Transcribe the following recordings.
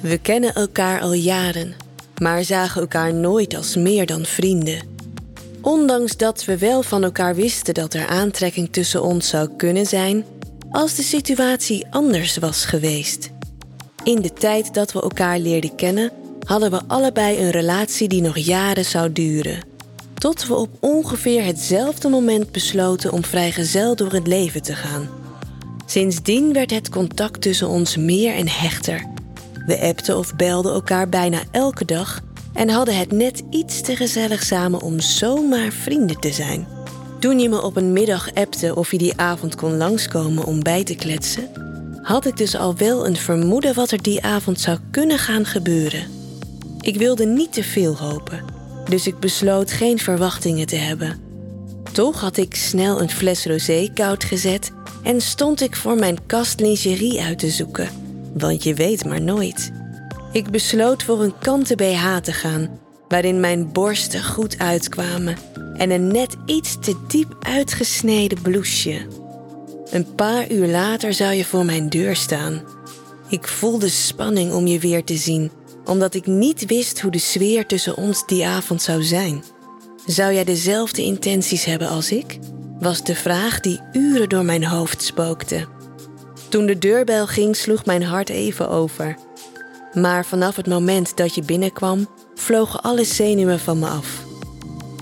We kennen elkaar al jaren, maar zagen elkaar nooit als meer dan vrienden. Ondanks dat we wel van elkaar wisten dat er aantrekking tussen ons zou kunnen zijn, als de situatie anders was geweest. In de tijd dat we elkaar leerden kennen, hadden we allebei een relatie die nog jaren zou duren. Tot we op ongeveer hetzelfde moment besloten om vrijgezel door het leven te gaan. Sindsdien werd het contact tussen ons meer en hechter. We appten of belden elkaar bijna elke dag en hadden het net iets te gezellig samen om zomaar vrienden te zijn. Toen je me op een middag appte of je die avond kon langskomen om bij te kletsen, had ik dus al wel een vermoeden wat er die avond zou kunnen gaan gebeuren. Ik wilde niet te veel hopen, dus ik besloot geen verwachtingen te hebben. Toch had ik snel een fles rosé koud gezet en stond ik voor mijn kast lingerie uit te zoeken, want je weet maar nooit. Ik besloot voor een kanten BH te gaan, waarin mijn borsten goed uitkwamen en een net iets te diep uitgesneden blouseje. Een paar uur later zou je voor mijn deur staan. Ik voelde spanning om je weer te zien, omdat ik niet wist hoe de sfeer tussen ons die avond zou zijn. Zou jij dezelfde intenties hebben als ik? Was de vraag die uren door mijn hoofd spookte. Toen de deurbel ging, sloeg mijn hart even over. Maar vanaf het moment dat je binnenkwam, vlogen alle zenuwen van me af.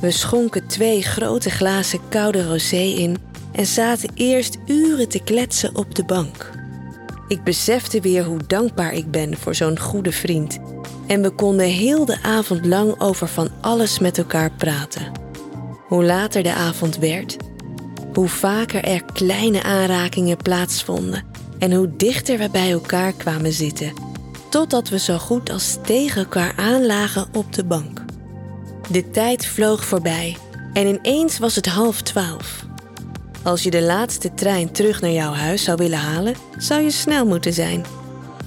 We schonken twee grote glazen koude rosé in en zaten eerst uren te kletsen op de bank. Ik besefte weer hoe dankbaar ik ben voor zo'n goede vriend en we konden heel de avond lang over van alles met elkaar praten. Hoe later de avond werd, hoe vaker er kleine aanrakingen plaatsvonden en hoe dichter we bij elkaar kwamen zitten, totdat we zo goed als tegen elkaar aanlagen op de bank. De tijd vloog voorbij en ineens was het half twaalf. Als je de laatste trein terug naar jouw huis zou willen halen, zou je snel moeten zijn.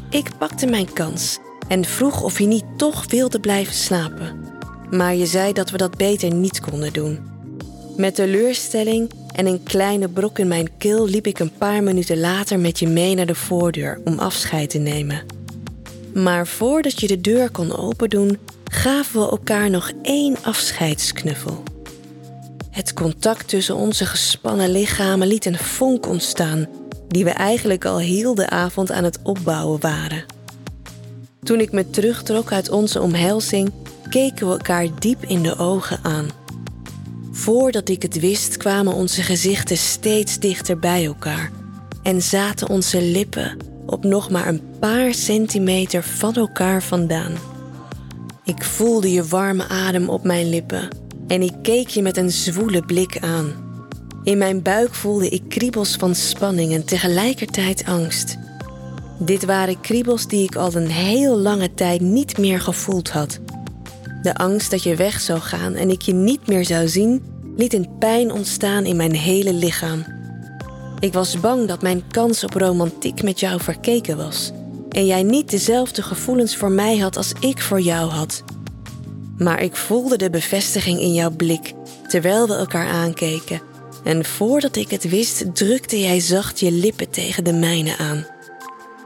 Ik pakte mijn kans en vroeg of je niet toch wilde blijven slapen. Maar je zei dat we dat beter niet konden doen. Met teleurstelling en een kleine brok in mijn keel liep ik een paar minuten later met je mee naar de voordeur om afscheid te nemen. Maar voordat je de deur kon opendoen, gaven we elkaar nog één afscheidsknuffel. Het contact tussen onze gespannen lichamen liet een vonk ontstaan, die we eigenlijk al heel de avond aan het opbouwen waren. Toen ik me terugtrok uit onze omhelzing, keken we elkaar diep in de ogen aan. Voordat ik het wist, kwamen onze gezichten steeds dichter bij elkaar en zaten onze lippen op nog maar een paar centimeter van elkaar vandaan. Ik voelde je warme adem op mijn lippen en ik keek je met een zwoele blik aan. In mijn buik voelde ik kriebels van spanning en tegelijkertijd angst. Dit waren kriebels die ik al een heel lange tijd niet meer gevoeld had. De angst dat je weg zou gaan en ik je niet meer zou zien, liet een pijn ontstaan in mijn hele lichaam. Ik was bang dat mijn kans op romantiek met jou verkeken was en jij niet dezelfde gevoelens voor mij had als ik voor jou had. Maar ik voelde de bevestiging in jouw blik terwijl we elkaar aankeken. En voordat ik het wist, drukte jij zacht je lippen tegen de mijne aan.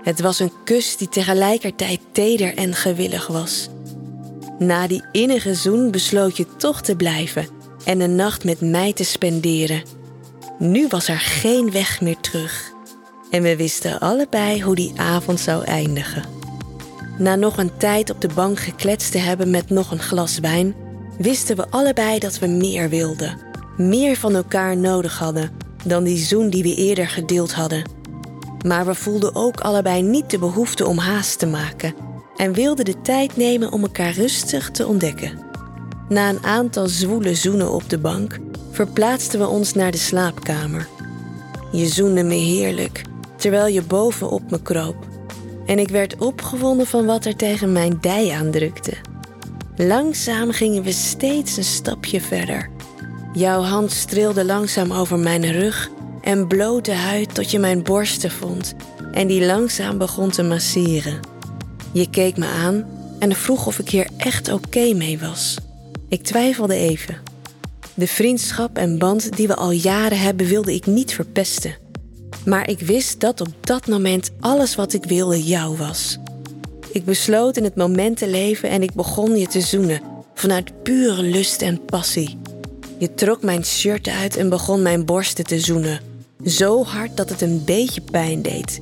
Het was een kus die tegelijkertijd teder en gewillig was. Na die innige zoen besloot je toch te blijven en de nacht met mij te spenderen. Nu was er geen weg meer terug. En we wisten allebei hoe die avond zou eindigen. Na nog een tijd op de bank gekletst te hebben met nog een glas wijn, wisten we allebei dat we meer wilden, meer van elkaar nodig hadden dan die zoen die we eerder gedeeld hadden. Maar we voelden ook allebei niet de behoefte om haast te maken en wilden de tijd nemen om elkaar rustig te ontdekken. Na een aantal zwoele zoenen op de bank verplaatsten we ons naar de slaapkamer. Je zoende me heerlijk, terwijl je bovenop me kroop en ik werd opgewonden van wat er tegen mijn dij aandrukte. Langzaam gingen we steeds een stapje verder. Jouw hand streelde langzaam over mijn rug en blote huid tot je mijn borsten vond en die langzaam begon te masseren. Je keek me aan en vroeg of ik hier echt oké mee was. Ik twijfelde even. De vriendschap en band die we al jaren hebben wilde ik niet verpesten. Maar ik wist dat op dat moment alles wat ik wilde jou was. Ik besloot in het moment te leven en ik begon je te zoenen, vanuit pure lust en passie. Je trok mijn shirt uit en begon mijn borsten te zoenen, zo hard dat het een beetje pijn deed.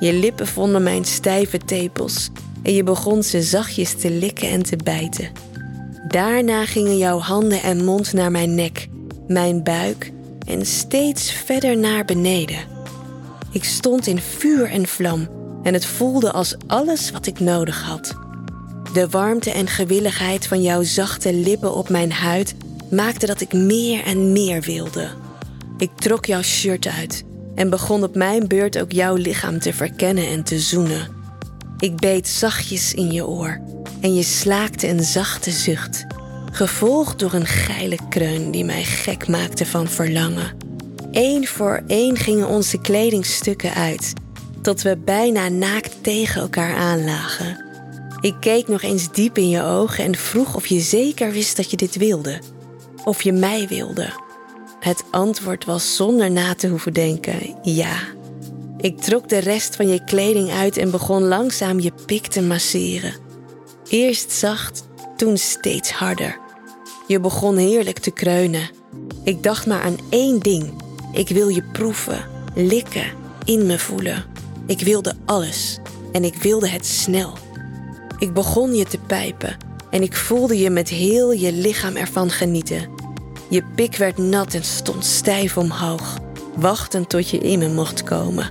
Je lippen vonden mijn stijve tepels en je begon ze zachtjes te likken en te bijten. Daarna gingen jouw handen en mond naar mijn nek, mijn buik en steeds verder naar beneden. Ik stond in vuur en vlam en het voelde als alles wat ik nodig had. De warmte en gewilligheid van jouw zachte lippen op mijn huid maakte dat ik meer en meer wilde. Ik trok jouw shirt uit en begon op mijn beurt ook jouw lichaam te verkennen en te zoenen. Ik beet zachtjes in je oor en je slaakte een zachte zucht, gevolgd door een geile kreun die mij gek maakte van verlangen. Eén voor één gingen onze kledingstukken uit, tot we bijna naakt tegen elkaar aanlagen. Ik keek nog eens diep in je ogen en vroeg of je zeker wist dat je dit wilde, of je mij wilde. Het antwoord was zonder na te hoeven denken: ja. Ik trok de rest van je kleding uit en begon langzaam je pik te masseren. Eerst zacht, toen steeds harder. Je begon heerlijk te kreunen. Ik dacht maar aan één ding. Ik wil je proeven, likken, in me voelen. Ik wilde alles en ik wilde het snel. Ik begon je te pijpen en ik voelde je met heel je lichaam ervan genieten. Je pik werd nat en stond stijf omhoog, wachtend tot je in me mocht komen.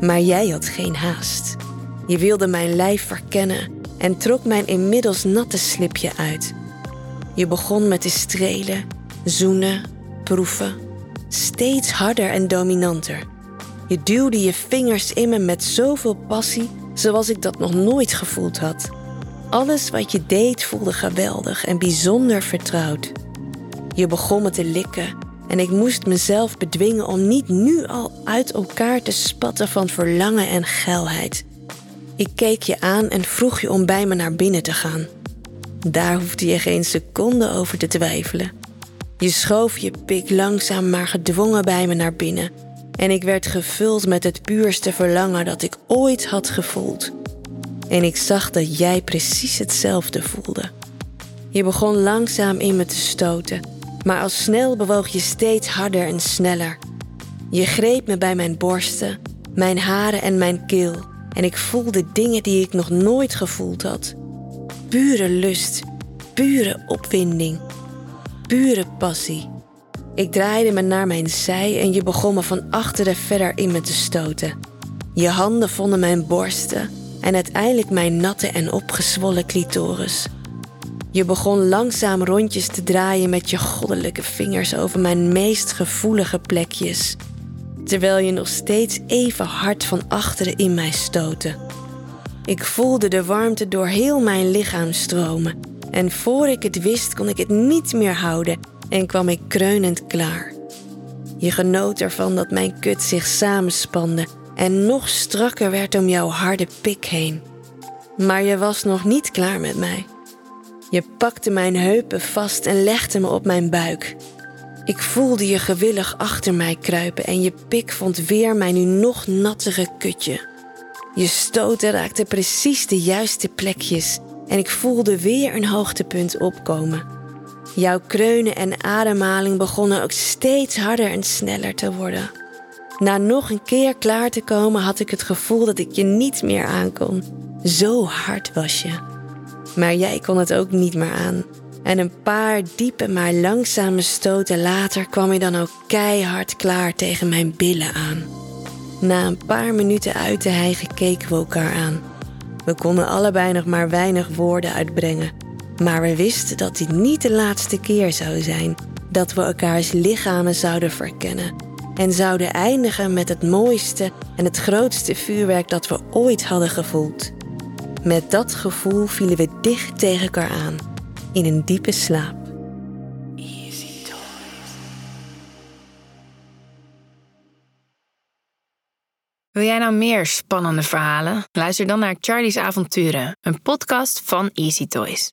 Maar jij had geen haast. Je wilde mijn lijf verkennen en trok mijn inmiddels natte slipje uit. Je begon met te strelen, zoenen, proeven, steeds harder en dominanter. Je duwde je vingers in me met zoveel passie, zoals ik dat nog nooit gevoeld had. Alles wat je deed voelde geweldig en bijzonder vertrouwd. Je begon me te likken en ik moest mezelf bedwingen om niet nu al uit elkaar te spatten van verlangen en geilheid. Ik keek je aan en vroeg je om bij me naar binnen te gaan. Daar hoefde je geen seconde over te twijfelen. Je schoof je pik langzaam maar gedwongen bij me naar binnen en ik werd gevuld met het puurste verlangen dat ik ooit had gevoeld. En ik zag dat jij precies hetzelfde voelde. Je begon langzaam in me te stoten, maar al snel bewoog je steeds harder en sneller. Je greep me bij mijn borsten, mijn haren en mijn keel en ik voelde dingen die ik nog nooit gevoeld had. Pure lust, pure opwinding, pure passie. Ik draaide me naar mijn zij en je begon me van achteren verder in me te stoten. Je handen vonden mijn borsten en uiteindelijk mijn natte en opgezwollen clitoris. Je begon langzaam rondjes te draaien met je goddelijke vingers over mijn meest gevoelige plekjes, terwijl je nog steeds even hard van achteren in mij stootte. Ik voelde de warmte door heel mijn lichaam stromen en voor ik het wist kon ik het niet meer houden en kwam ik kreunend klaar. Je genoot ervan dat mijn kut zich samenspande en nog strakker werd om jouw harde pik heen. Maar je was nog niet klaar met mij. Je pakte mijn heupen vast en legde me op mijn buik. Ik voelde je gewillig achter mij kruipen en je pik vond weer mijn nu nog nattere kutje. Je stoten raakte precies de juiste plekjes en ik voelde weer een hoogtepunt opkomen. Jouw kreunen en ademhaling begonnen ook steeds harder en sneller te worden. Na nog een keer klaar te komen had ik het gevoel dat ik je niet meer aankon. Zo hard was je. Maar jij kon het ook niet meer aan. En een paar diepe maar langzame stoten later kwam je dan ook keihard klaar tegen mijn billen aan. Na een paar minuten uit te hijgen keken we elkaar aan. We konden allebei nog maar weinig woorden uitbrengen. Maar we wisten dat dit niet de laatste keer zou zijn dat we elkaars lichamen zouden verkennen en zouden eindigen met het mooiste en het grootste vuurwerk dat we ooit hadden gevoeld. Met dat gevoel vielen we dicht tegen elkaar aan, in een diepe slaap. Wil jij nou meer spannende verhalen? Luister dan naar Charlie's Avonturen, een podcast van Easy Toys.